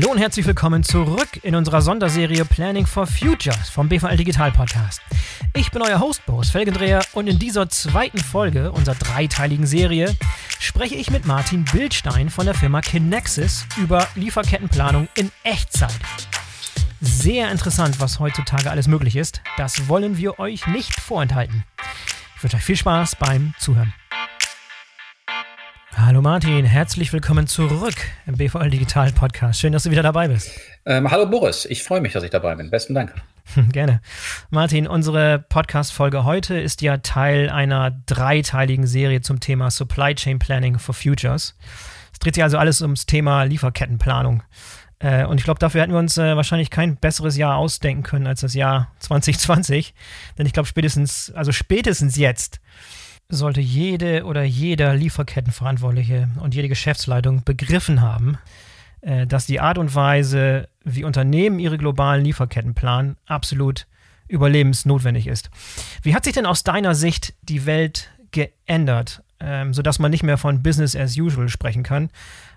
Hallo und herzlich willkommen zurück in unserer Sonderserie Planning for Futures vom BVL Digital Podcast. Ich bin euer Host Boris Felgendreher und in dieser zweiten Folge unserer dreiteiligen Serie spreche ich mit Martin Bildstein von der Firma Kinexis über Lieferkettenplanung in Echtzeit. Sehr interessant, was heutzutage alles möglich ist. Das wollen wir euch nicht vorenthalten. Ich wünsche euch viel Spaß beim Zuhören. Hallo Martin, herzlich willkommen zurück im BVL Digital Podcast. Schön, dass du wieder dabei bist. Ähm, hallo Boris, ich freue mich, dass ich dabei bin. Besten Dank. Gerne. Martin, unsere Podcast-Folge heute ist ja Teil einer dreiteiligen Serie zum Thema Supply Chain Planning for Futures. Es dreht sich also alles ums Thema Lieferkettenplanung. Äh, und ich glaube, dafür hätten wir uns äh, wahrscheinlich kein besseres Jahr ausdenken können als das Jahr 2020. Denn ich glaube, spätestens, also spätestens jetzt sollte jede oder jeder Lieferkettenverantwortliche und jede Geschäftsleitung begriffen haben, äh, dass die Art und Weise, wie Unternehmen ihre globalen Lieferketten planen, absolut überlebensnotwendig ist. Wie hat sich denn aus deiner Sicht die Welt geändert, ähm, sodass man nicht mehr von Business as usual sprechen kann?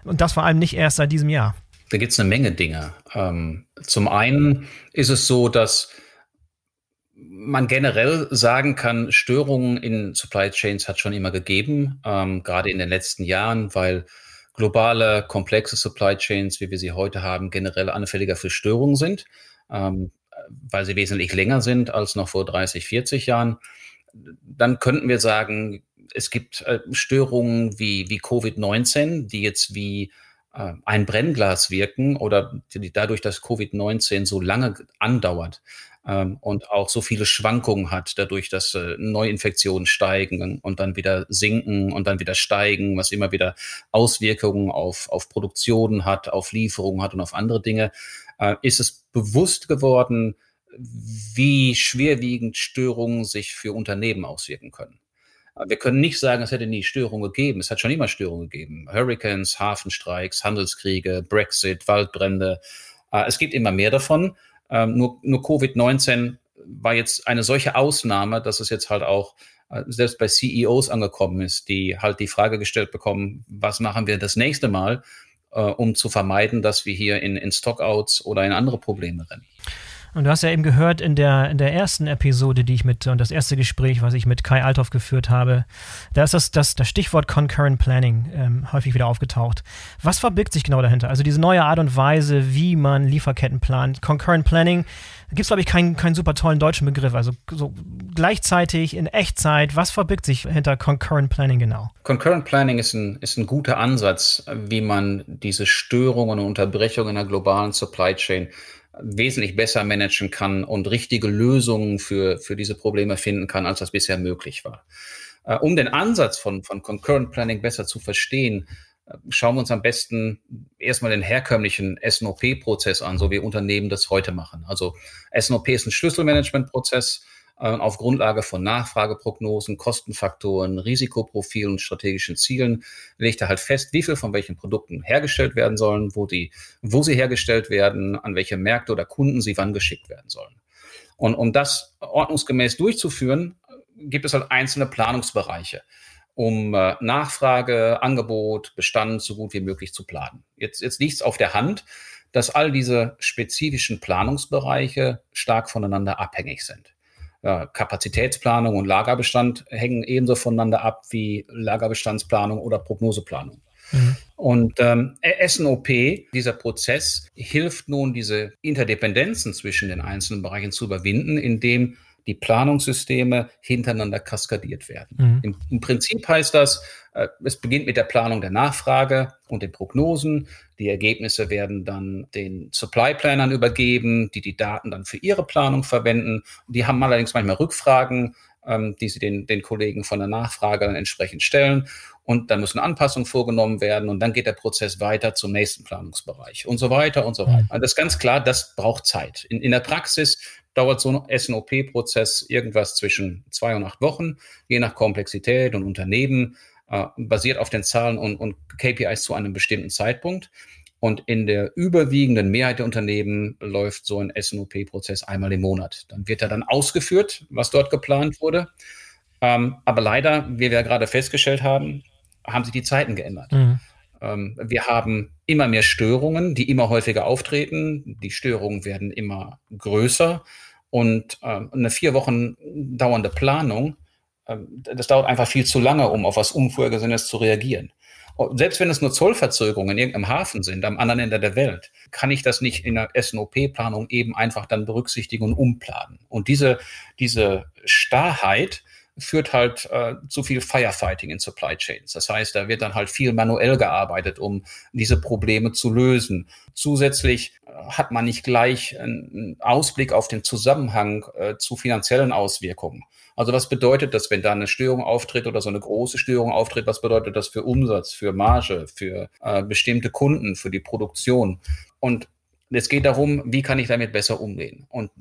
Und das vor allem nicht erst seit diesem Jahr. Da gibt es eine Menge Dinge. Ähm, zum einen ist es so, dass man generell sagen kann, Störungen in Supply Chains hat schon immer gegeben, ähm, gerade in den letzten Jahren, weil globale, komplexe Supply Chains, wie wir sie heute haben, generell anfälliger für Störungen sind, ähm, weil sie wesentlich länger sind als noch vor 30, 40 Jahren. Dann könnten wir sagen, es gibt äh, Störungen wie, wie Covid-19, die jetzt wie äh, ein Brennglas wirken oder die, dadurch, dass Covid-19 so lange andauert, ähm, und auch so viele Schwankungen hat, dadurch, dass äh, Neuinfektionen steigen und dann wieder sinken und dann wieder steigen, was immer wieder Auswirkungen auf, auf Produktionen hat, auf Lieferungen hat und auf andere Dinge, äh, ist es bewusst geworden, wie schwerwiegend Störungen sich für Unternehmen auswirken können. Äh, wir können nicht sagen, es hätte nie Störungen gegeben. Es hat schon immer Störungen gegeben. Hurricanes, Hafenstreiks, Handelskriege, Brexit, Waldbrände. Äh, es gibt immer mehr davon. Ähm, nur nur Covid-19 war jetzt eine solche Ausnahme, dass es jetzt halt auch äh, selbst bei CEOs angekommen ist, die halt die Frage gestellt bekommen, was machen wir das nächste Mal, äh, um zu vermeiden, dass wir hier in, in Stockouts oder in andere Probleme rennen. Und du hast ja eben gehört in der, in der ersten Episode, die ich mit, und das erste Gespräch, was ich mit Kai Althoff geführt habe, da ist das, das, das Stichwort Concurrent Planning ähm, häufig wieder aufgetaucht. Was verbirgt sich genau dahinter? Also diese neue Art und Weise, wie man Lieferketten plant. Concurrent Planning, da gibt es, glaube ich, keinen, keinen super tollen deutschen Begriff. Also so gleichzeitig, in Echtzeit, was verbirgt sich hinter Concurrent Planning genau? Concurrent Planning ist ein, ist ein guter Ansatz, wie man diese Störungen und Unterbrechungen in der globalen Supply Chain wesentlich besser managen kann und richtige Lösungen für, für diese Probleme finden kann, als das bisher möglich war. Äh, um den Ansatz von, von Concurrent Planning besser zu verstehen, äh, schauen wir uns am besten erstmal den herkömmlichen SNOP-Prozess an, so wie Unternehmen das heute machen. Also SNOP ist ein Schlüsselmanagement-Prozess, äh, auf Grundlage von Nachfrageprognosen, Kostenfaktoren, Risikoprofilen und strategischen Zielen legt er halt fest, wie viel von welchen Produkten hergestellt werden sollen, wo die, wo sie hergestellt werden, an welche Märkte oder Kunden sie wann geschickt werden sollen. Und um das ordnungsgemäß durchzuführen, gibt es halt einzelne Planungsbereiche, um äh, Nachfrage, Angebot, Bestand so gut wie möglich zu planen. Jetzt, jetzt liegt es auf der Hand, dass all diese spezifischen Planungsbereiche stark voneinander abhängig sind ja, Kapazitätsplanung und Lagerbestand hängen ebenso voneinander ab wie Lagerbestandsplanung oder Prognoseplanung. Mhm. Und ähm, SNOP, dieser Prozess, hilft nun, diese Interdependenzen zwischen den einzelnen Bereichen zu überwinden, indem die Planungssysteme hintereinander kaskadiert werden. Mhm. Im, Im, Prinzip heißt das, äh, es beginnt mit der Planung der Nachfrage und den Prognosen. Die Ergebnisse werden dann den Supply-Planern übergeben, die die Daten dann für ihre Planung verwenden. Die haben allerdings manchmal Rückfragen, ähm, die sie den, den Kollegen von der Nachfrage dann entsprechend stellen. Und dann müssen Anpassungen vorgenommen werden und dann geht der Prozess weiter zum nächsten Planungsbereich und so weiter und so weiter. Mhm. Also das ist ganz klar, das braucht Zeit. In, in der Praxis dauert so ein SNOP-Prozess irgendwas zwischen zwei und acht Wochen, je nach Komplexität und Unternehmen, äh, basiert auf den Zahlen und, und KPIs zu einem bestimmten Zeitpunkt. Und in der überwiegenden Mehrheit der Unternehmen läuft so ein SNOP-Prozess einmal im Monat. Dann wird er dann ausgeführt, was dort geplant wurde. Ähm, aber leider, wie wir ja gerade festgestellt haben, haben sich die Zeiten geändert. Mhm. Ähm, wir haben immer mehr Störungen, die immer häufiger auftreten. Die Störungen werden immer größer. Und ähm, eine vier Wochen dauernde Planung, ähm, das dauert einfach viel zu lange, um auf was Unvorhergesehenes zu reagieren. Selbst wenn es nur Zollverzögerungen in irgendeinem Hafen sind, am anderen Ende der Welt, kann ich das nicht in der SNOP-Planung eben einfach dann berücksichtigen und umplanen. Und diese, diese Starrheit führt halt äh, zu viel Firefighting in Supply Chains. Das heißt, da wird dann halt viel manuell gearbeitet, um diese Probleme zu lösen. Zusätzlich äh, hat man nicht gleich einen Ausblick auf den Zusammenhang äh, zu finanziellen Auswirkungen. Also was bedeutet das, wenn da eine Störung auftritt oder so eine große Störung auftritt? Was bedeutet das für Umsatz, für Marge, für äh, bestimmte Kunden, für die Produktion? Und es geht darum, wie kann ich damit besser umgehen? Und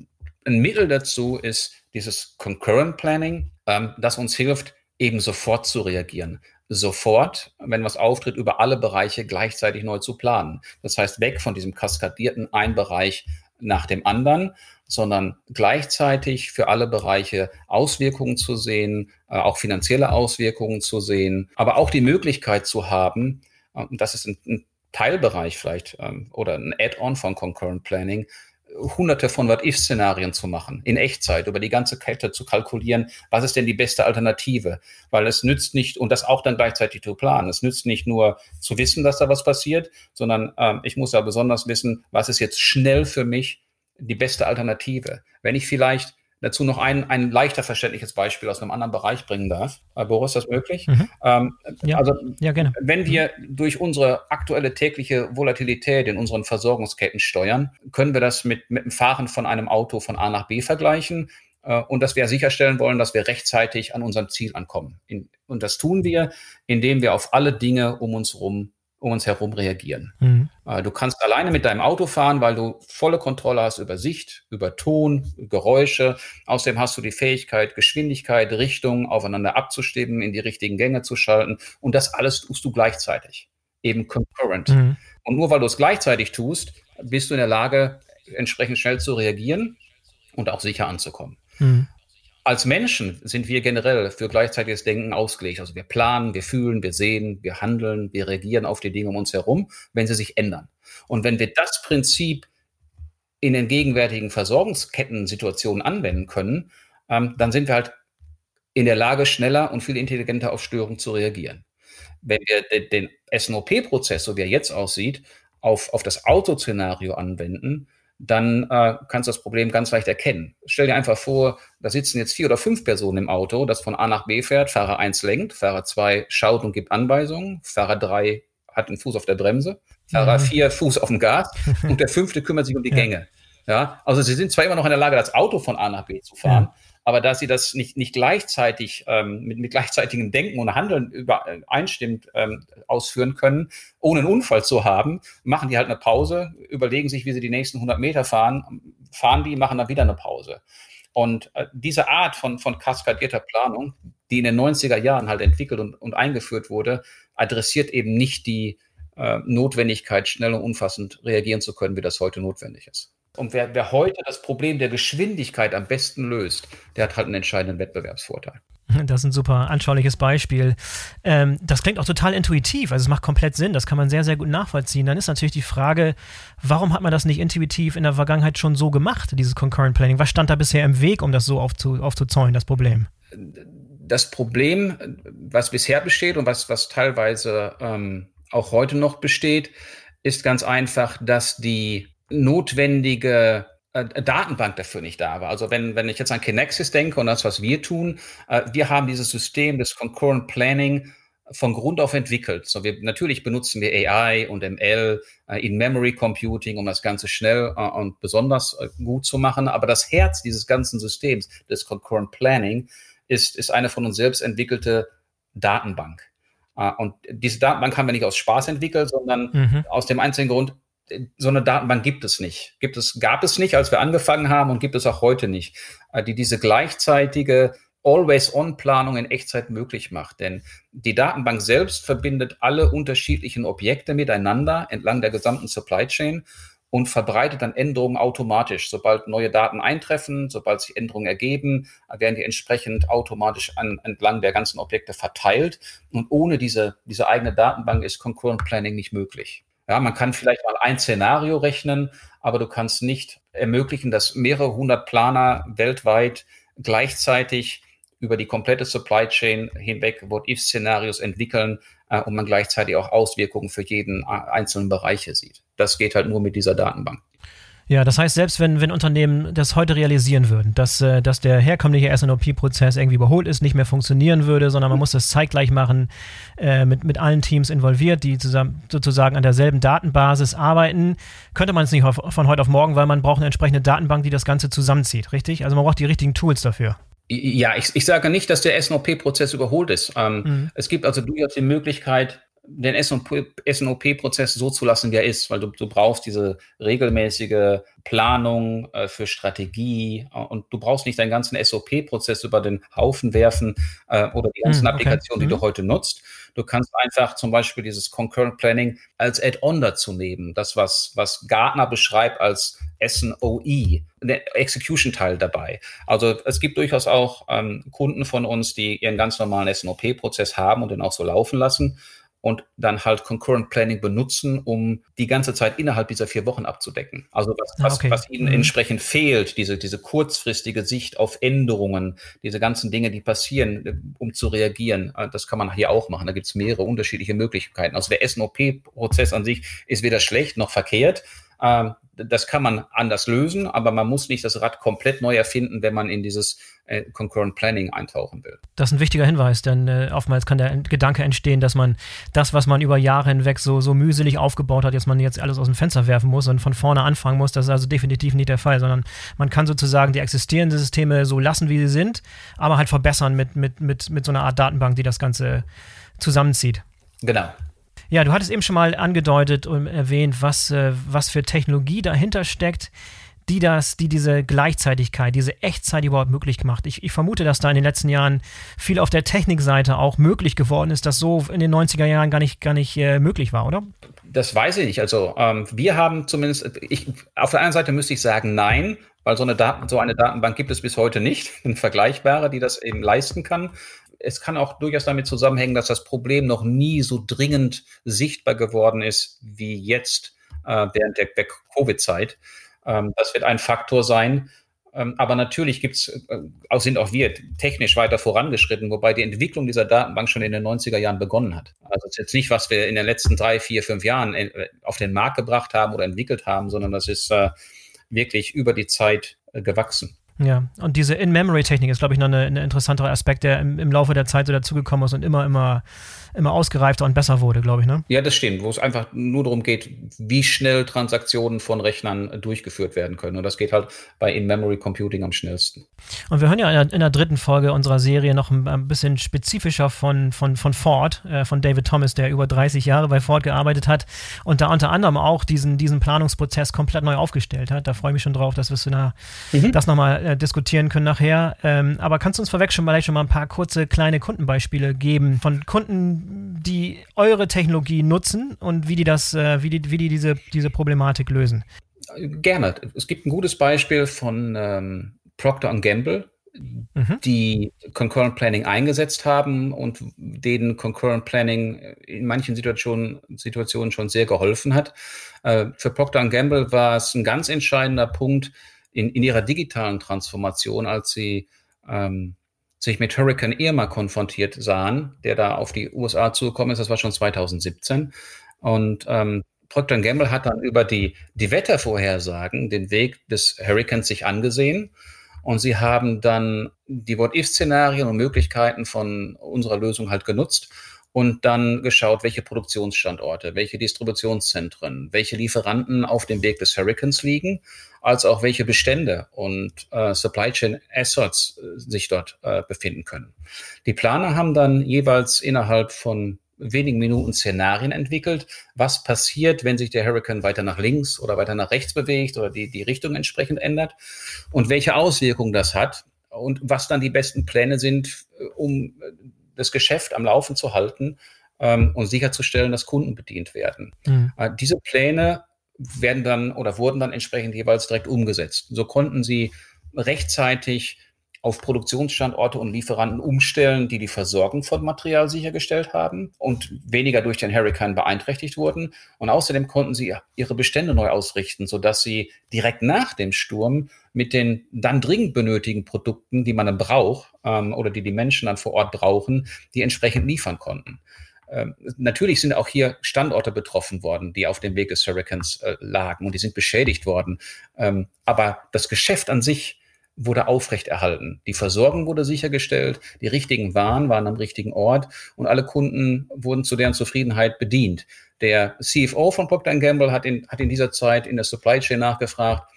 ein Mittel dazu ist dieses Concurrent Planning, ähm, das uns hilft, eben sofort zu reagieren. Sofort, wenn was auftritt, über alle Bereiche gleichzeitig neu zu planen. Das heißt, weg von diesem kaskadierten ein Bereich nach dem anderen, sondern gleichzeitig für alle Bereiche Auswirkungen zu sehen, äh, auch finanzielle Auswirkungen zu sehen, aber auch die Möglichkeit zu haben, äh, und das ist ein, Teilbereich vielleicht ähm, oder ein Add-on von Concurrent Planning, hunderte von What-If-Szenarien zu machen, in Echtzeit, über die ganze Kette zu kalkulieren, was ist denn die beste Alternative? Weil es nützt nicht, und das auch dann gleichzeitig zu planen, es nützt nicht nur zu wissen, dass da was passiert, sondern ähm, ich muss ja besonders wissen, was ist jetzt schnell für mich die beste Alternative. Wenn ich vielleicht dazu noch ein, ein leichter verständliches Beispiel aus einem anderen Bereich bringen darf. Äh, Boris, ist das möglich? Mhm. Ähm, ja. Also, ja, gerne. wenn wir durch unsere aktuelle tägliche Volatilität in unseren Versorgungsketten steuern, können wir das mit, mit dem Fahren von einem Auto von A nach B vergleichen äh, und dass wir sicherstellen wollen, dass wir rechtzeitig an unserem Ziel ankommen. In, und das tun wir, indem wir auf alle Dinge um uns herum um uns herum reagieren. Mhm. Äh, du kannst alleine mit deinem Auto fahren, weil du volle Kontrolle hast über Sicht, über Ton, Geräusche. Außerdem hast du die Fähigkeit, Geschwindigkeit, Richtung aufeinander abzustimmen, in die richtigen Gänge zu schalten. Und das alles tust du gleichzeitig, eben concurrent. Mhm. Und nur weil du es gleichzeitig tust, bist du in der Lage, entsprechend schnell zu reagieren und auch sicher anzukommen. Mhm als Menschen sind wir generell für gleichzeitiges Denken ausgelegt. Also wir planen, wir fühlen, wir sehen, wir handeln, wir reagieren auf die Dinge um uns herum, wenn sie sich ändern. Und wenn wir das Prinzip in den gegenwärtigen Versorgungskettensituationen anwenden können, ähm, dann sind wir halt in der Lage, schneller und viel intelligenter auf Störungen zu reagieren. Wenn wir den, SNOP-Prozess, so wie er jetzt aussieht, auf, auf das Autoszenario anwenden, dann äh, kannst du das Problem ganz leicht erkennen. Stell dir einfach vor, da sitzen jetzt vier oder fünf Personen im Auto, das von A nach B fährt, Fahrer 1 lenkt, Fahrer 2 schaut und gibt Anweisungen, Fahrer 3 hat den Fuß auf der Bremse, Fahrer 4 mhm. Fuß auf dem Gas und der fünfte kümmert sich um die ja. Gänge. Ja, also sie sind zwar immer noch in der Lage, das Auto von A nach B zu fahren, ja. Aber da sie das nicht, nicht gleichzeitig ähm, mit, mit gleichzeitigem Denken und Handeln übereinstimmt äh, ähm, ausführen können, ohne einen Unfall zu haben, machen die halt eine Pause, überlegen sich, wie sie die nächsten 100 Meter fahren, fahren die, machen dann wieder eine Pause. Und äh, diese Art von, von kaskadierter Planung, die in den 90er Jahren halt entwickelt und, und eingeführt wurde, adressiert eben nicht die äh, Notwendigkeit, schnell und umfassend reagieren zu können, wie das heute notwendig ist. Und wer, wer heute das Problem der Geschwindigkeit am besten löst, der hat halt einen entscheidenden Wettbewerbsvorteil. Das ist ein super anschauliches Beispiel. Ähm, das klingt auch total intuitiv, also es macht komplett Sinn, das kann man sehr, sehr gut nachvollziehen. Dann ist natürlich die Frage, warum hat man das nicht intuitiv in der Vergangenheit schon so gemacht, dieses Concurrent Planning? Was stand da bisher im Weg, um das so aufzu, aufzuzäunen, das Problem? Das Problem, was bisher besteht und was, was teilweise ähm, auch heute noch besteht, ist ganz einfach, dass die notwendige äh, Datenbank dafür nicht da war. Also wenn, wenn ich jetzt an Kinexis denke und das, was wir tun, äh, wir haben dieses System des Concurrent Planning von Grund auf entwickelt. So wir, natürlich benutzen wir AI und ML äh, in Memory Computing, um das Ganze schnell und besonders gut zu machen. Aber das Herz dieses ganzen Systems des Concurrent Planning ist, ist eine von uns selbst entwickelte Datenbank. Und diese Datenbank haben wir nicht aus Spaß entwickelt, sondern mhm. aus dem einzigen Grund, so eine Datenbank gibt es nicht. Gibt es, gab es nicht, als wir angefangen haben und gibt es auch heute nicht, äh, die diese gleichzeitige Always-on-Planung in Echtzeit möglich macht. Denn die Datenbank selbst verbindet alle unterschiedlichen Objekte miteinander entlang der gesamten Supply Chain und verbreitet dann Änderungen automatisch. Sobald neue Daten eintreffen, sobald sich Änderungen ergeben, werden die entsprechend automatisch an, entlang der ganzen Objekte verteilt. Und ohne diese, diese eigene Datenbank ist Concurrent Planning nicht möglich. Ja, man kann vielleicht mal ein Szenario rechnen, aber du kannst nicht ermöglichen, dass mehrere hundert Planer weltweit gleichzeitig über die komplette Supply Chain hinweg What-If-Szenarios entwickeln äh, und man gleichzeitig auch Auswirkungen für jeden äh, einzelnen Bereich sieht. Das geht halt nur mit dieser Datenbank. Ja, das heißt, selbst wenn, wenn Unternehmen das heute realisieren würden, dass, äh, dass der herkömmliche SNOP-Prozess irgendwie überholt ist, nicht mehr funktionionieren würde, sondern man muss das zeitgleich machen, äh, mit, mit allen Teams involviert, die zusammen, sozusagen an derselben Datenbasis arbeiten, könnte man es nicht von heute auf morgen, weil man braucht eine entsprechende Datenbank, die das Ganze zusammenzieht, richtig? Also man braucht die richtigen Tools dafür. Ja, ich, ich sage nicht, dass der SNOP-Prozess überholt ist. Ähm, mhm. Es gibt also durchaus die Möglichkeit, den SNOP-Prozess so zu lassen, wie er ist, weil du, du brauchst diese regelmäßige Planung äh, für Strategie äh, und du brauchst nicht deinen ganzen SOP-Prozess über den Haufen werfen äh, oder die ganzen hm, okay. Applikationen, die mhm. du heute nutzt. Du kannst einfach zum Beispiel dieses Concurrent Planning als Add-on dazu nehmen. Das, was, was Gartner beschreibt als SNOE, der Execution-Teil dabei. Also es gibt durchaus auch ähm, Kunden von uns, die ihren ganz normalen SNOP-Prozess haben und den auch so laufen lassen und dann halt Concurrent Planning benutzen, um die ganze Zeit innerhalb dieser vier Wochen abzudecken. Also was, ah, was, okay. was ihnen mhm. entsprechend fehlt, diese, diese kurzfristige Sicht auf Änderungen, diese ganzen Dinge, die passieren, äh, um zu reagieren, äh, das kann man hier auch machen. Da gibt es mehrere unterschiedliche Möglichkeiten. Also der SNOP-Prozess an sich ist weder schlecht noch verkehrt. Ähm, das kann man anders lösen, aber man muss nicht das Rad komplett neu erfinden, wenn man in dieses äh, Concurrent Planning eintauchen will. Das ist ein wichtiger Hinweis, denn äh, oftmals kann der Gedanke entstehen, dass man das, was man über Jahre hinweg so, so mühselig aufgebaut hat, dass man jetzt alles aus dem Fenster werfen muss und von vorne anfangen muss. Das ist also definitiv nicht der Fall, sondern man kann sozusagen die existierenden Systeme so lassen, wie sie sind, aber halt verbessern mit, mit, mit, mit so einer Art Datenbank, die das Ganze zusammenzieht. Genau. Ja, du hattest eben schon mal angedeutet und erwähnt, was, äh, was für Technologie dahinter steckt, die das, die diese Gleichzeitigkeit, diese Echtzeit überhaupt möglich gemacht. Ich, ich vermute, dass da in den letzten Jahren viel auf der Technikseite auch möglich geworden ist, das so in den 90er Jahren gar nicht, gar nicht äh, möglich war, oder? Das weiß ich nicht. Also ähm, wir haben zumindest, ich, auf der einen Seite müsste ich sagen, nein, weil so eine, Daten, so eine Datenbank gibt es bis heute nicht, eine vergleichbare, die das eben leisten kann es kann auch durchaus damit zusammenhängen, dass das Problem noch nie so dringend sichtbar geworden ist wie jetzt äh, während der, Covid-Zeit. Ähm, das wird ein Faktor sein. Ähm, aber natürlich gibt's, äh, sind auch wir technisch weiter vorangeschritten, wobei die Entwicklung dieser Datenbank schon in den 90er Jahren begonnen hat. Also es ist jetzt nicht, was wir in den letzten drei, vier, fünf Jahren äh, auf den Markt gebracht haben oder entwickelt haben, sondern das ist äh, wirklich über die Zeit äh, gewachsen. Ja, und diese In-Memory-Technik ist, glaube ich, noch ein eine interessantere Aspekt, der im, im Laufe der Zeit so dazugekommen ist und immer, immer immer ausgereifter und besser wurde, glaube ich. Ne? Ja, das stimmt, wo es einfach nur darum geht, wie schnell Transaktionen von Rechnern durchgeführt werden können. Und das geht halt bei In-Memory Computing am schnellsten. Und wir hören ja in der, in der, dritten Folge unserer Serie noch ein, bisschen spezifischer von, von, von Ford, äh, von David Thomas, der über 30 Jahre bei Ford gearbeitet hat und da unter anderem auch diesen, diesen Planungsprozess komplett neu aufgestellt hat. Da freue ich mich schon drauf, dass wir na, mhm. das nochmal äh, diskutieren können nachher. Ähm, aber kannst du uns vorweg schon vielleicht schon mal ein paar kurze kleine Kundenbeispiele geben von Kunden, die eure Technologie nutzen und wie die das, äh, wie die, wie die diese, diese Problematik lösen? Gerne. Es gibt ein gutes Beispiel von ähm, Procter Gamble, mhm. die Concurrent Planning eingesetzt haben und denen Concurrent Planning in manchen Situationen, Situationen schon sehr geholfen hat. Äh, für Procter Gamble war es ein ganz entscheidender Punkt in, in ihrer digitalen Transformation, als sie ähm, sich mit Hurricane Irma konfrontiert sahen, der da auf die USA zugekommen ist. Das war schon 2017. Und ähm, Procter Gamble hat dann über die, die Wettervorhersagen den Weg des Hurricanes sich angesehen. Und sie haben dann die What-If-Szenarien und Möglichkeiten von unserer Lösung halt genutzt und dann geschaut, welche Produktionsstandorte, welche Distributionszentren, welche Lieferanten auf dem Weg des Hurricanes liegen, als auch welche Bestände und äh, Supply Chain Assets äh, sich dort äh, befinden können. Die Planer haben dann jeweils innerhalb von wenigen Minuten Szenarien entwickelt, was passiert, wenn sich der Hurricane weiter nach links oder weiter nach rechts bewegt oder die, die Richtung entsprechend ändert und welche Auswirkungen das hat und was dann die besten Pläne sind, äh, um äh, das Geschäft am Laufen zu halten ähm, und sicherzustellen, dass Kunden bedient werden. Mhm. Äh, diese Pläne werden dann oder wurden dann entsprechend jeweils direkt umgesetzt. So konnten sie rechtzeitig auf Produktionsstandorte und Lieferanten umstellen, die die Versorgung von Material sichergestellt haben und weniger durch den Hurricane beeinträchtigt wurden. Und außerdem konnten sie ihre Bestände neu ausrichten, sodass sie direkt nach dem Sturm mit den dann dringend benötigten Produkten, die man dann braucht ähm, oder die die Menschen dann vor Ort brauchen, die entsprechend liefern konnten. Ähm, natürlich sind auch hier Standorte betroffen worden, die auf dem Weg des Hurricanes äh, lagen und die sind beschädigt worden. Ähm, aber das Geschäft an sich wurde aufrechterhalten. Die Versorgung wurde sichergestellt, die richtigen Waren waren am richtigen Ort und alle Kunden wurden zu deren Zufriedenheit bedient. Der CFO von Procter Gamble hat in, hat in dieser Zeit in der Supply Chain nachgefragt,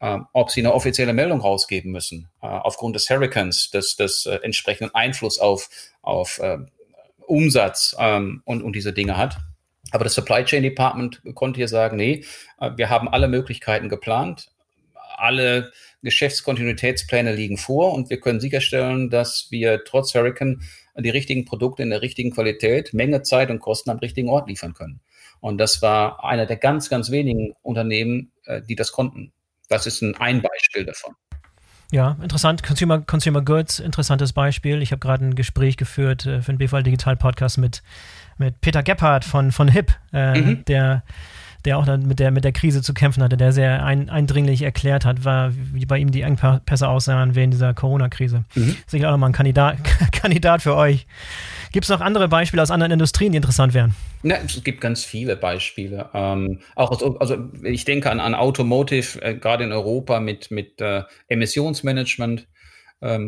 äh, ob sie eine offizielle Meldung rausgeben müssen, äh, aufgrund des Hurricanes, des, des äh, entsprechenden Einfluss auf, auf äh, Umsatz ähm, und, und diese Dinge hat. Aber das Supply Chain Department konnte hier sagen, nee, äh, wir haben alle Möglichkeiten geplant, alle Geschäftskontinuitätspläne liegen vor und wir können sicherstellen, dass wir trotz Hurricane die richtigen Produkte in der richtigen Qualität, Menge, Zeit und Kosten am richtigen Ort liefern können. Und das war einer der ganz, ganz wenigen Unternehmen, äh, die das konnten. Das ist ein, ein Beispiel davon. Ja, interessant. Consumer, Consumer Goods, interessantes Beispiel. Ich habe gerade ein Gespräch geführt äh, für den BVL Digital Podcast mit, mit Peter Gebhardt von, von HIP, äh, mhm. der der auch dann mit der, mit der Krise zu kämpfen hatte, der sehr ein, eindringlich erklärt hat, war, wie bei ihm die Engpässe aussahen während dieser Corona-Krise. Mhm. Sicher auch nochmal ein Kandidat, Kandidat für euch. Gibt es noch andere Beispiele aus anderen Industrien, die interessant wären? Ja, es gibt ganz viele Beispiele. Ähm, auch aus, also ich denke an, an Automotive, äh, gerade in Europa mit, mit äh, Emissionsmanagement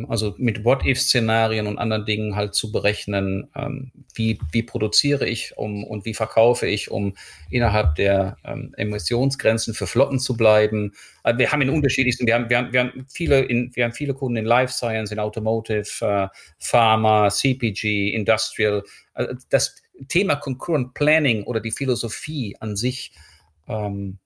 also mit What-If-Szenarien und anderen Dingen halt zu berechnen, ähm, wie, wie produziere ich um, und wie verkaufe ich, um innerhalb der ähm, Emissionsgrenzen für Flotten zu bleiben. Also wir haben in unterschiedlichsten, wir haben, wir haben, wir haben viele in, wir haben viele Kunden in Life Science, in Automotive, äh, Pharma, CPG, Industrial. Also das Thema Concurrent Planning oder die Philosophie an sich, ähm,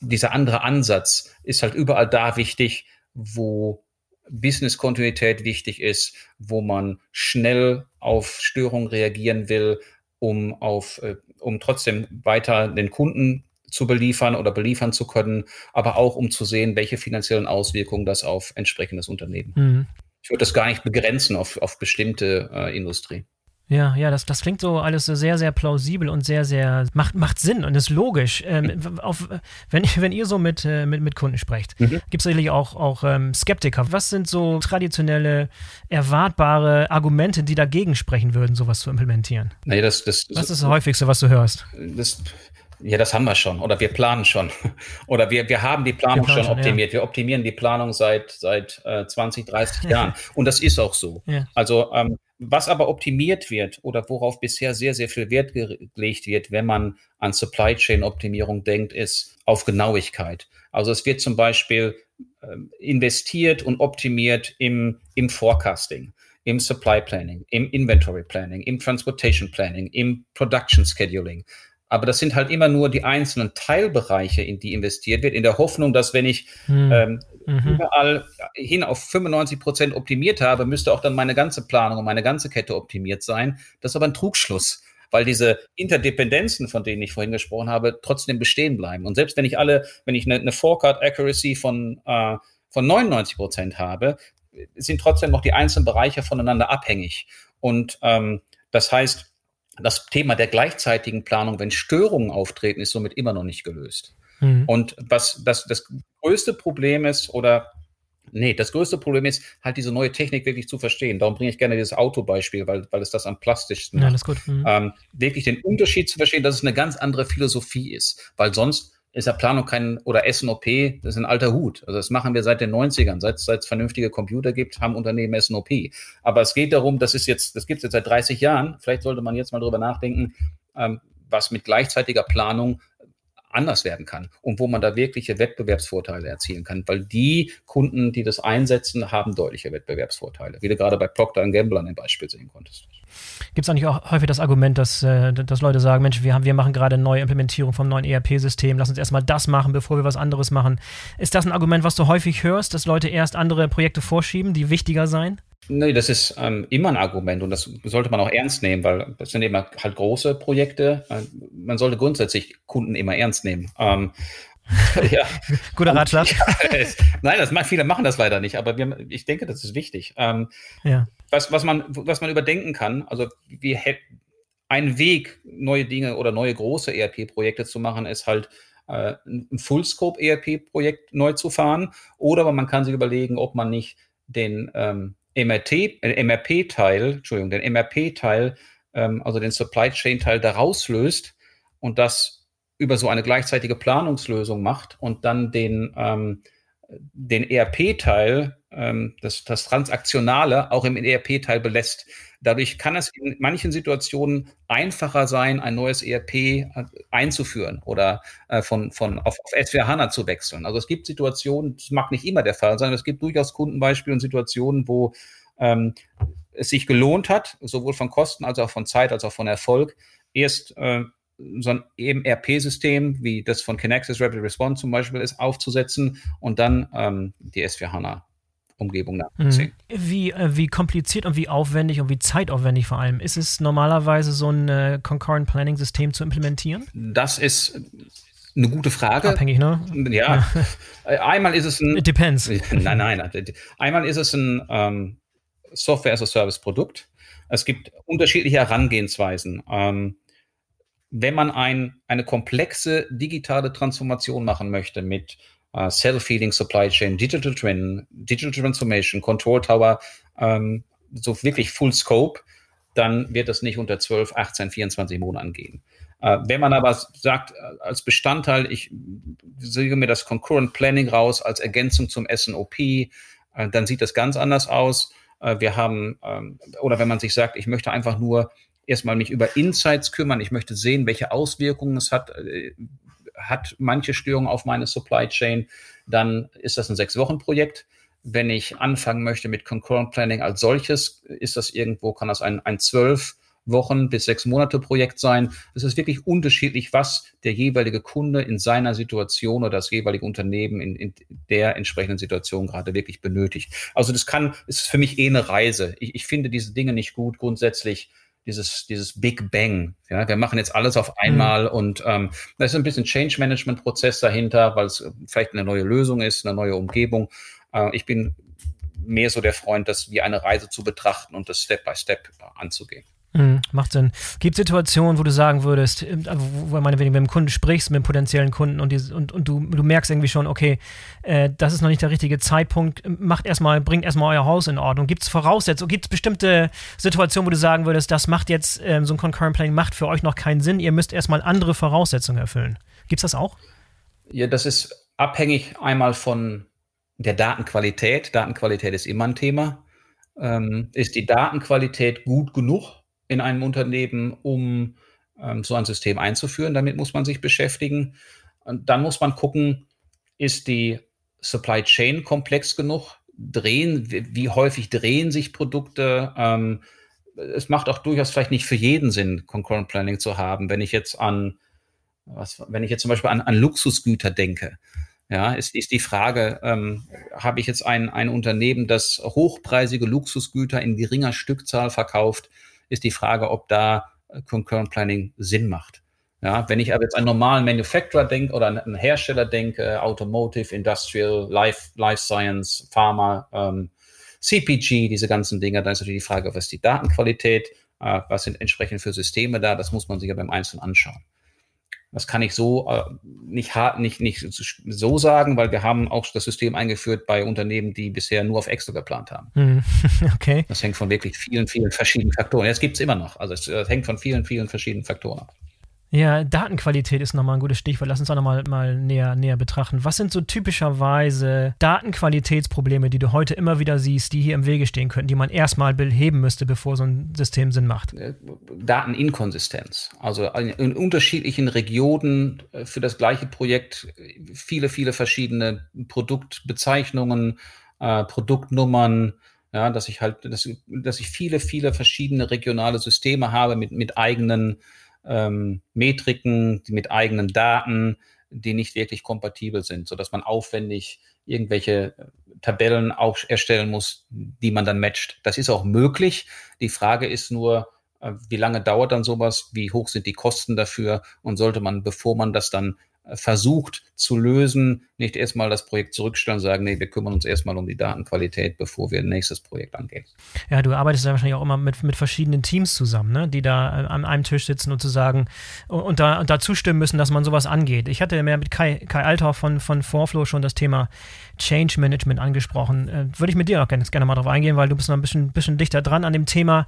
dieser andere Ansatz ist halt überall da wichtig, wo Business-Kontinuität wichtig ist, wo man schnell auf Störungen reagieren will, um auf, äh, um trotzdem weiter den Kunden zu beliefern oder beliefern zu können, aber auch um zu sehen, welche finanziellen Auswirkungen das auf entsprechendes Unternehmen. Mhm. Ich würde das gar nicht begrenzen auf, auf bestimmte äh, Industrie. Ja, ja, das, das klingt so alles so sehr, sehr plausibel und sehr, sehr, macht, macht Sinn und ist logisch. Ähm, auf, wenn, wenn ihr so mit, äh, mit, mit Kunden sprecht, mhm. gibt es sicherlich auch, auch ähm, Skeptiker. Was sind so traditionelle, erwartbare Argumente, die dagegen sprechen würden, sowas zu implementieren? Nee, das, das, was ist das häufigste, was du hörst? Das, ja, das haben wir schon. Oder wir planen schon. Oder wir, wir haben die Planung schon optimiert. Ja. Wir optimieren die Planung seit, seit äh, 20, 30 Jahren. Und das ist auch so. Ja. Also ähm, was aber optimiert wird oder worauf bisher sehr, sehr viel Wert gelegt wird, wenn man an Supply Chain Optimierung denkt, ist auf Genauigkeit. Also es wird zum Beispiel äh, investiert und optimiert im, im Forecasting, im Supply Planning, im Inventory Planning, im Transportation Planning, im Production Scheduling. Aber das sind halt immer nur die einzelnen Teilbereiche, in die investiert wird, in der Hoffnung, dass wenn ich hm. ähm, mhm. überall hin auf 95 Prozent optimiert habe, müsste auch dann meine ganze Planung und meine ganze Kette optimiert sein. Das ist aber ein Trugschluss, weil diese Interdependenzen, von denen ich vorhin gesprochen habe, trotzdem bestehen bleiben. Und selbst wenn ich alle, wenn ich eine, eine Forecast Accuracy von, äh, von 99 Prozent habe, sind trotzdem noch die einzelnen Bereiche voneinander abhängig. Und ähm, das heißt, das Thema der gleichzeitigen Planung, wenn Störungen auftreten, ist somit immer noch nicht gelöst. Mhm. Und was das, das größte Problem ist, oder nee, das größte Problem ist, halt diese neue Technik wirklich zu verstehen. Darum bringe ich gerne dieses Autobeispiel, weil, weil es das am plastischsten ja, macht. Mhm. Ähm, wirklich den Unterschied zu verstehen, dass es eine ganz andere Philosophie ist. Weil sonst ist ja Planung kein, oder SNOP, das ist ein alter Hut. Also das machen wir seit den 90ern. Seit, seit es vernünftige Computer gibt, haben Unternehmen SNOP. Aber es geht darum, das ist jetzt, das gibt es jetzt seit 30 Jahren. Vielleicht sollte man jetzt mal drüber nachdenken, ähm, was mit gleichzeitiger Planung anders werden kann und wo man da wirkliche Wettbewerbsvorteile erzielen kann, weil die Kunden, die das einsetzen, haben deutliche Wettbewerbsvorteile, wie du gerade bei Procter Gamble an dem Beispiel sehen konntest. Gibt es eigentlich auch häufig das Argument, dass, äh, dass Leute sagen, Mensch, wir, haben, wir machen gerade eine neue Implementierung vom neuen ERP-System, lass uns erstmal das machen, bevor wir was anderes machen. Ist das ein Argument, was du häufig hörst, dass Leute erst andere Projekte vorschieben, die wichtiger seien? Nee, das ist ähm, immer ein Argument und das sollte man auch ernst nehmen, weil das sind immer halt große Projekte. Äh, man sollte grundsätzlich Kunden immer ernst nehmen. Ähm, ja. Guter Ratschlag. Ja, nein, das, viele machen das leider nicht, aber wir, ich denke, das ist wichtig. Ähm, ja. was, was, man, was man überdenken kann, also wie ein Weg, neue Dinge oder neue große ERP-Projekte zu machen, ist halt äh, ein Full-Scope-ERP-Projekt neu zu fahren. Oder man kann sich überlegen, ob man nicht den ähm, MRT, äh, MRP-Teil, Entschuldigung, den MRP-Teil, ähm, also den Supply Chain-Teil daraus löst und das über so eine gleichzeitige Planungslösung macht und dann den, ähm, den ERP-Teil, ähm, das, das Transaktionale, auch im ERP-Teil belässt. Dadurch kann es in manchen Situationen einfacher sein, ein neues ERP äh, einzuführen oder äh, von, von auf, auf S4 HANA zu wechseln. Also es gibt Situationen, das mag nicht immer der Fall sein, es gibt durchaus Kundenbeispiele und Situationen, wo ähm, es sich gelohnt hat, sowohl von Kosten als auch von Zeit als auch von Erfolg, erst äh, so ein ERP-System wie das von Kinaxis Rapid Response zum Beispiel ist, aufzusetzen und dann ähm, die S4 HANA Umgebung nachzuziehen. Mhm. Wie, äh, wie kompliziert und wie aufwendig und wie zeitaufwendig vor allem ist es normalerweise so ein äh, Concurrent Planning System zu implementieren? Das ist eine gute Frage. Abhängig, ne? Ja. Einmal ist es ein. It depends. Nein, nein. Einmal ist es ein ähm, Software as a Service Produkt. Es gibt unterschiedliche Herangehensweisen. Ähm, wenn man ein, eine komplexe digitale Transformation machen möchte mit uh, Self-Feeding Supply Chain, Digital Twin, Digital Transformation, Control Tower, ähm, so wirklich Full Scope, dann wird das nicht unter 12, 18, 24 Monaten gehen. Äh, wenn man aber sagt, äh, als Bestandteil, ich sehe mir das Concurrent Planning raus als Ergänzung zum SNOP, äh, dann sieht das ganz anders aus. Äh, wir haben, ähm, oder wenn man sich sagt, ich möchte einfach nur erstmal mich über Insights kümmern, ich möchte sehen, welche Auswirkungen es hat, äh, hat manche Störungen auf meine Supply Chain, dann ist das ein Sechs-Wochen-Projekt. Wenn ich anfangen möchte mit Concurrent Planning als solches, ist das irgendwo, kann das ein, zwölf Wochen bis sechs Monate Projekt sein. Es ist wirklich unterschiedlich, was der jeweilige Kunde in seiner Situation oder das jeweilige Unternehmen in, in der entsprechenden Situation gerade wirklich benötigt. Also das kann, ist für mich eh eine Reise. Ich, ich finde diese Dinge nicht gut grundsätzlich dieses, dieses Big Bang. Ja, wir machen jetzt alles auf einmal mhm. und ähm, da ist ein bisschen Change Management Prozess dahinter, weil es vielleicht eine neue Lösung ist, eine neue Umgebung. Äh, ich bin mehr so der Freund, das wie eine Reise zu betrachten und das Step by Step anzugehen. Macht Sinn. Gibt Situationen, wo du sagen würdest, äh, wo, wo meine, wenn du mit dem Kunden sprichst, mit dem potenziellen Kunden und, die, und, und du, du merkst irgendwie schon, okay, äh, das ist noch nicht der richtige Zeitpunkt, macht erstmal, bringt erstmal euer Haus in Ordnung. Gibt es Voraussetzungen, gibt es bestimmte Situationen, wo du sagen würdest, das macht jetzt, ähm, so ein Concurrent Planning macht für euch noch keinen Sinn, ihr müsst erstmal andere Voraussetzungen erfüllen. Gibt es das auch? Ja, das ist abhängig einmal von der Datenqualität. Datenqualität ist immer ein Thema. Ähm, ist die Datenqualität gut genug? In einem Unternehmen, um ähm, so ein System einzuführen. Damit muss man sich beschäftigen. Und dann muss man gucken, ist die Supply Chain komplex genug? Drehen, wie häufig drehen sich Produkte? Ähm, es macht auch durchaus vielleicht nicht für jeden Sinn, Concurrent Planning zu haben. Wenn ich jetzt an, was, wenn ich jetzt zum Beispiel an, an Luxusgüter denke, ja, ist, ist die Frage, ähm, habe ich jetzt ein, ein Unternehmen, das hochpreisige Luxusgüter in geringer Stückzahl verkauft? Ist die Frage, ob da äh, Concurrent Planning Sinn macht. Ja, wenn ich aber jetzt einen normalen Manufacturer denke oder einen Hersteller denke, Automotive, Industrial, Life, Life Science, Pharma, ähm, CPG, diese ganzen Dinge, dann ist natürlich die Frage, was ist die Datenqualität, äh, was sind entsprechend für Systeme da, das muss man sich ja beim Einzelnen anschauen. Das kann ich so äh, nicht, nicht, nicht so sagen, weil wir haben auch das System eingeführt bei Unternehmen, die bisher nur auf Excel geplant haben. Mhm. Okay. Das hängt von wirklich vielen, vielen verschiedenen Faktoren. Es gibt es immer noch. Also es, hängt von vielen, vielen verschiedenen Faktoren ab. Ja, Datenqualität ist nochmal ein gutes Stichwort. Lass uns da nochmal mal näher, näher betrachten. Was sind so typischerweise Datenqualitätsprobleme, die du heute immer wieder siehst, die hier im Wege stehen könnten, die man erstmal beheben müsste, bevor so ein System Sinn macht? Äh, Dateninkonsistenz. Also in unterschiedlichen Regionen äh, für das gleiche Projekt viele, viele verschiedene Produktbezeichnungen, äh, Produktnummern, ja, dass ich halt, dass, dass ich viele, viele verschiedene regionale Systeme habe mit, mit eigenen ähm, Metriken, mit eigenen Daten, die nicht wirklich kompatibel sind, sodass man aufwendig irgendwelche Tabellen auch erstellen muss, die man dann matcht. Das ist auch möglich. Die Frage ist nur, äh, wie lange dauert dann sowas? Wie hoch sind die Kosten dafür? Und sollte man, bevor man das dann versucht zu lösen, nicht erstmal das Projekt zurückstellen und sagen, nee, wir kümmern uns erstmal um die Datenqualität, bevor wir ein nächstes Projekt angehen. Ja, du arbeitest ja wahrscheinlich auch immer mit, mit verschiedenen Teams zusammen, ne? die da an einem Tisch sitzen und zu sagen und da, und da zustimmen müssen, dass man sowas angeht. Ich hatte mehr mit Kai, Kai Althoff von, von Forflow schon das Thema Change Management angesprochen. Äh, würde ich mit dir auch gerne, gerne mal drauf eingehen, weil du bist noch ein bisschen, bisschen dichter dran an dem Thema.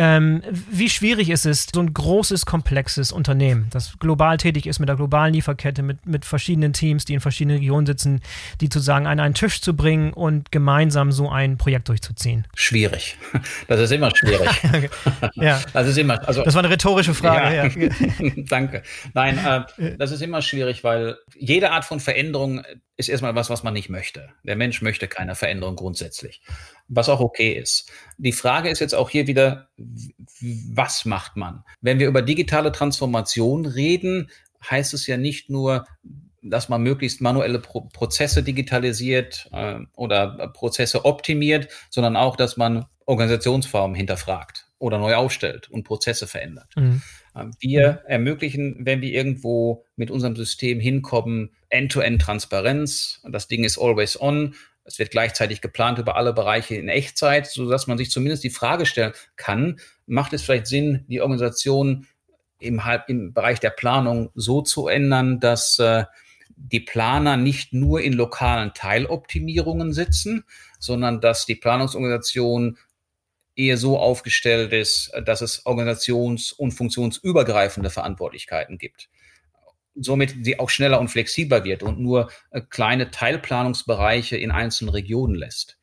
Ähm, wie schwierig ist es, so ein großes, komplexes Unternehmen, das global tätig ist mit der globalen Lieferkette, mit, mit verschiedenen Teams, die in verschiedenen Regionen sitzen, die zu sagen, an einen Tisch zu bringen und gemeinsam so ein Projekt durchzuziehen? Schwierig. Das ist immer schwierig. ja. Das ist immer. Also, das war eine rhetorische Frage. Ja. Ja. Danke. Nein, äh, das ist immer schwierig, weil jede Art von Veränderung ist erstmal was, was man nicht möchte. Der Mensch möchte keine Veränderung grundsätzlich, was auch okay ist. Die Frage ist jetzt auch hier wieder, was macht man? Wenn wir über digitale Transformation reden, heißt es ja nicht nur, dass man möglichst manuelle Pro Prozesse digitalisiert äh, oder Prozesse optimiert, sondern auch, dass man Organisationsformen hinterfragt oder neu aufstellt und Prozesse verändert. Mhm. Ähm, wir ermöglichen, wenn wir irgendwo mit unserem System hinkommen, End-to-End-Transparenz. Das Ding ist always on. Es wird gleichzeitig geplant über alle Bereiche in Echtzeit, sodass man sich zumindest die Frage stellen kann, macht es vielleicht Sinn, die Organisation im, im Bereich der Planung so zu ändern, dass äh, die Planer nicht nur in lokalen Teiloptimierungen sitzen, sondern dass die Planungsorganisation eher so aufgestellt ist, dass es organisations- und funktionsübergreifende Verantwortlichkeiten gibt. Somit sie auch schneller und flexibler wird und nur äh, kleine Teilplanungsbereiche in einzelnen Regionen lässt.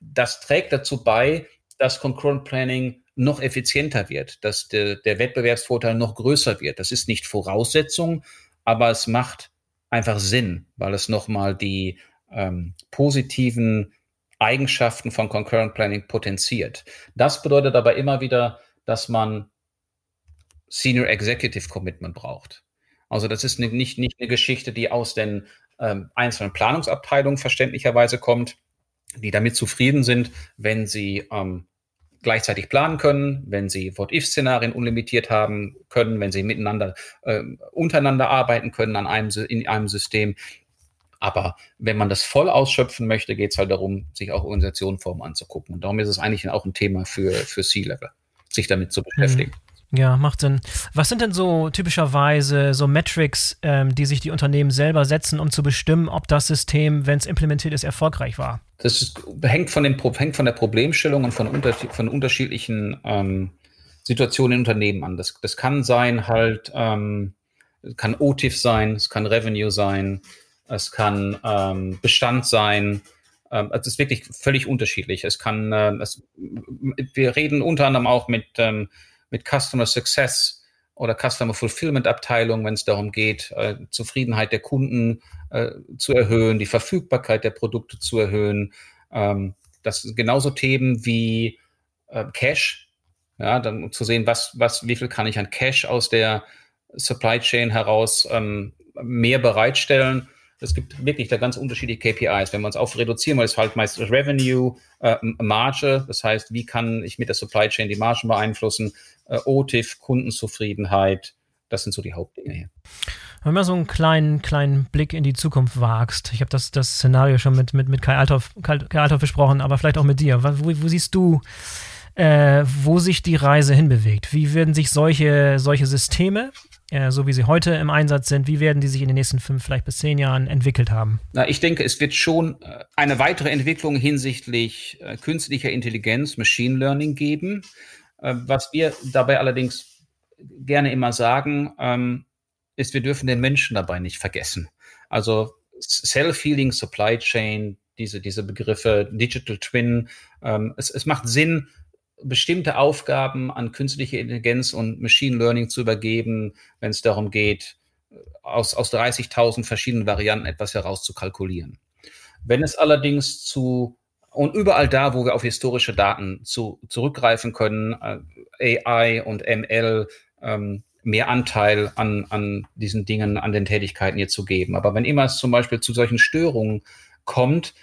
Das trägt dazu bei, dass Concurrent Planning noch effizienter wird, dass de, der Wettbewerbsvorteil noch größer wird. Das ist nicht Voraussetzung, aber es macht einfach Sinn, weil es nochmal die ähm, positiven Eigenschaften von Concurrent Planning potenziert. Das bedeutet aber immer wieder, dass man Senior Executive Commitment braucht. Also das ist nicht, nicht eine Geschichte, die aus den ähm, einzelnen Planungsabteilungen verständlicherweise kommt, die damit zufrieden sind, wenn sie ähm, gleichzeitig planen können, wenn sie What-If-Szenarien unlimitiert haben können, wenn sie miteinander äh, untereinander arbeiten können an einem, in einem System. Aber wenn man das voll ausschöpfen möchte, geht es halt darum, sich auch Organisationsformen anzugucken. Und darum ist es eigentlich auch ein Thema für, für C-Level, sich damit zu beschäftigen. Mhm. Ja, macht Sinn. Was sind denn so typischerweise so Metrics, ähm, die sich die Unternehmen selber setzen, um zu bestimmen, ob das System, wenn es implementiert ist, erfolgreich war? Das ist, hängt, von dem, hängt von der Problemstellung und von, unter, von unterschiedlichen ähm, Situationen in Unternehmen an. Das, das kann sein halt, ähm, kann OTIF sein, es kann Revenue sein, es kann ähm, Bestand sein. Ähm, es ist wirklich völlig unterschiedlich. Es kann, äh, es, wir reden unter anderem auch mit, ähm, mit Customer Success oder Customer Fulfillment Abteilung, wenn es darum geht, äh, Zufriedenheit der Kunden äh, zu erhöhen, die Verfügbarkeit der Produkte zu erhöhen. Ähm, das sind genauso Themen wie äh, Cash. Ja, dann zu sehen, was, was, wie viel kann ich an Cash aus der Supply Chain heraus ähm, mehr bereitstellen es gibt wirklich da ganz unterschiedliche KPIs. Wenn wir uns auf reduzieren, weil es halt meist Revenue, äh, Marge, das heißt, wie kann ich mit der Supply Chain die Margen beeinflussen, äh, OTIF, Kundenzufriedenheit, das sind so die Hauptdinge hier. Wenn man so einen kleinen, kleinen Blick in die Zukunft wagst, ich habe das, das Szenario schon mit, mit, mit Kai, Althoff, Kai, Kai Althoff besprochen, aber vielleicht auch mit dir. Wo, wo siehst du, äh, wo sich die Reise hinbewegt? Wie werden sich solche, solche Systeme äh, so wie sie heute im Einsatz sind, wie werden die sich in den nächsten fünf, vielleicht bis zehn Jahren entwickelt haben? Na, ich denke, es wird schon äh, eine weitere Entwicklung hinsichtlich äh, künstlicher Intelligenz, Machine Learning geben. Äh, was wir dabei allerdings gerne immer sagen, ähm, ist, wir dürfen den Menschen dabei nicht vergessen. Also Self-Healing Supply Chain, diese, diese Begriffe, Digital Twin, ähm, es, es macht Sinn, bestimmte Aufgaben an künstliche Intelligenz und Machine Learning zu übergeben, wenn es darum geht, aus, aus 30.000 verschiedenen Varianten etwas herauszukalkulieren. Wenn es allerdings zu und überall da, wo wir auf historische Daten zu, zurückgreifen können, äh, AI und ML ähm, mehr Anteil an, an diesen Dingen, an den Tätigkeiten hier zu geben. Aber wenn immer es zum Beispiel zu solchen Störungen kommt,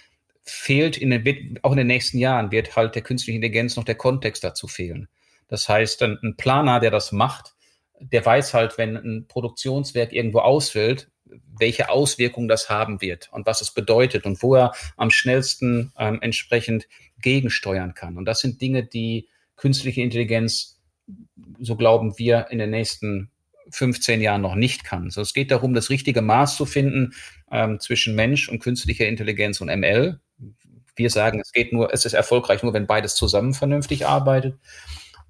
fehlt in den, auch in den nächsten Jahren wird halt der künstlichen Intelligenz noch der Kontext dazu fehlen. Das heißt, ein, ein Planer, der das macht, der weiß halt, wenn ein Produktionswerk irgendwo ausfällt, welche Auswirkungen das haben wird und was es bedeutet und wo er am schnellsten ähm, entsprechend gegensteuern kann. Und das sind Dinge, die künstliche Intelligenz, so glauben wir, in den nächsten 15 Jahren noch nicht kann. So, es geht darum, das richtige Maß zu finden ähm, zwischen Mensch und künstlicher Intelligenz und ML. Wir sagen, es geht nur, es ist erfolgreich nur, wenn beides zusammen vernünftig arbeitet.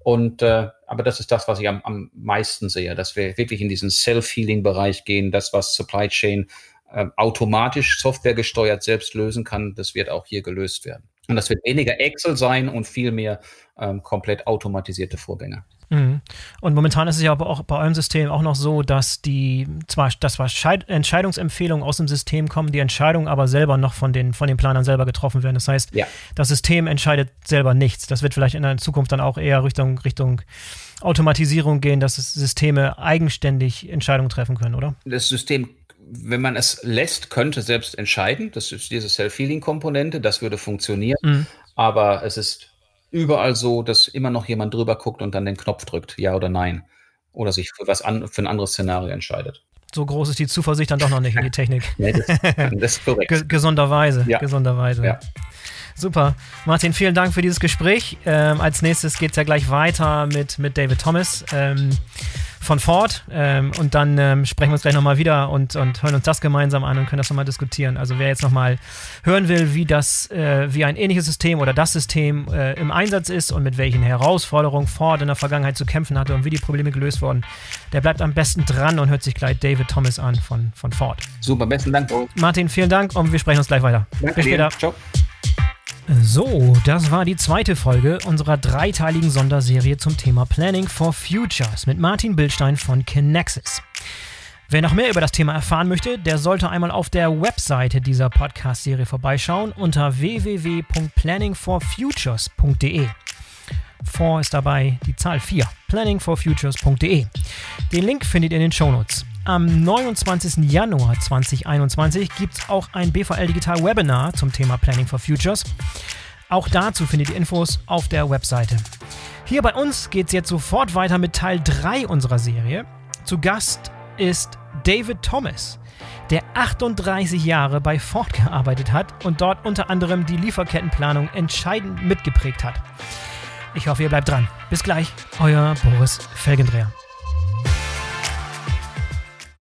Und äh, aber das ist das, was ich am, am meisten sehe, dass wir wirklich in diesen Self-Healing-Bereich gehen, das, was Supply Chain äh, automatisch softwaregesteuert selbst lösen kann, das wird auch hier gelöst werden. Und das wird weniger Excel sein und viel mehr ähm, komplett automatisierte Vorgänge. Mhm. Und momentan ist es ja aber auch bei eurem System auch noch so, dass die zwar, dass zwar Entscheidungsempfehlungen aus dem System kommen, die Entscheidungen aber selber noch von den, von den Planern selber getroffen werden. Das heißt, ja. das System entscheidet selber nichts. Das wird vielleicht in der Zukunft dann auch eher Richtung, Richtung Automatisierung gehen, dass Systeme eigenständig Entscheidungen treffen können, oder? Das System wenn man es lässt, könnte selbst entscheiden. Das ist diese Self-Healing-Komponente, das würde funktionieren. Mhm. Aber es ist überall so, dass immer noch jemand drüber guckt und dann den Knopf drückt, ja oder nein. Oder sich für, was an, für ein anderes Szenario entscheidet. So groß ist die Zuversicht dann doch noch nicht in die Technik. nee, das, das, ist korrekt. Gesonderweise. Ja. Gesonderweise. Ja. Super. Martin, vielen Dank für dieses Gespräch. Ähm, als nächstes geht es ja gleich weiter mit, mit David Thomas. Ähm, von Ford. Ähm, und dann ähm, sprechen wir uns gleich nochmal wieder und, und hören uns das gemeinsam an und können das nochmal diskutieren. Also wer jetzt nochmal hören will, wie das, äh, wie ein ähnliches System oder das System äh, im Einsatz ist und mit welchen Herausforderungen Ford in der Vergangenheit zu kämpfen hatte und wie die Probleme gelöst wurden, der bleibt am besten dran und hört sich gleich David Thomas an von, von Ford. Super, besten Dank. Martin, vielen Dank und wir sprechen uns gleich weiter. Danke Bis später. Dir. Ciao. So, das war die zweite Folge unserer dreiteiligen Sonderserie zum Thema Planning for Futures mit Martin Bildstein von Kinexis. Wer noch mehr über das Thema erfahren möchte, der sollte einmal auf der Webseite dieser Podcast-Serie vorbeischauen unter www.planningforfutures.de. For ist dabei die Zahl 4, planningforfutures.de. Den Link findet ihr in den Shownotes. Am 29. Januar 2021 gibt es auch ein BVL Digital Webinar zum Thema Planning for Futures. Auch dazu findet ihr Infos auf der Webseite. Hier bei uns geht es jetzt sofort weiter mit Teil 3 unserer Serie. Zu Gast ist David Thomas, der 38 Jahre bei Ford gearbeitet hat und dort unter anderem die Lieferkettenplanung entscheidend mitgeprägt hat. Ich hoffe, ihr bleibt dran. Bis gleich, euer Boris Felgendreher.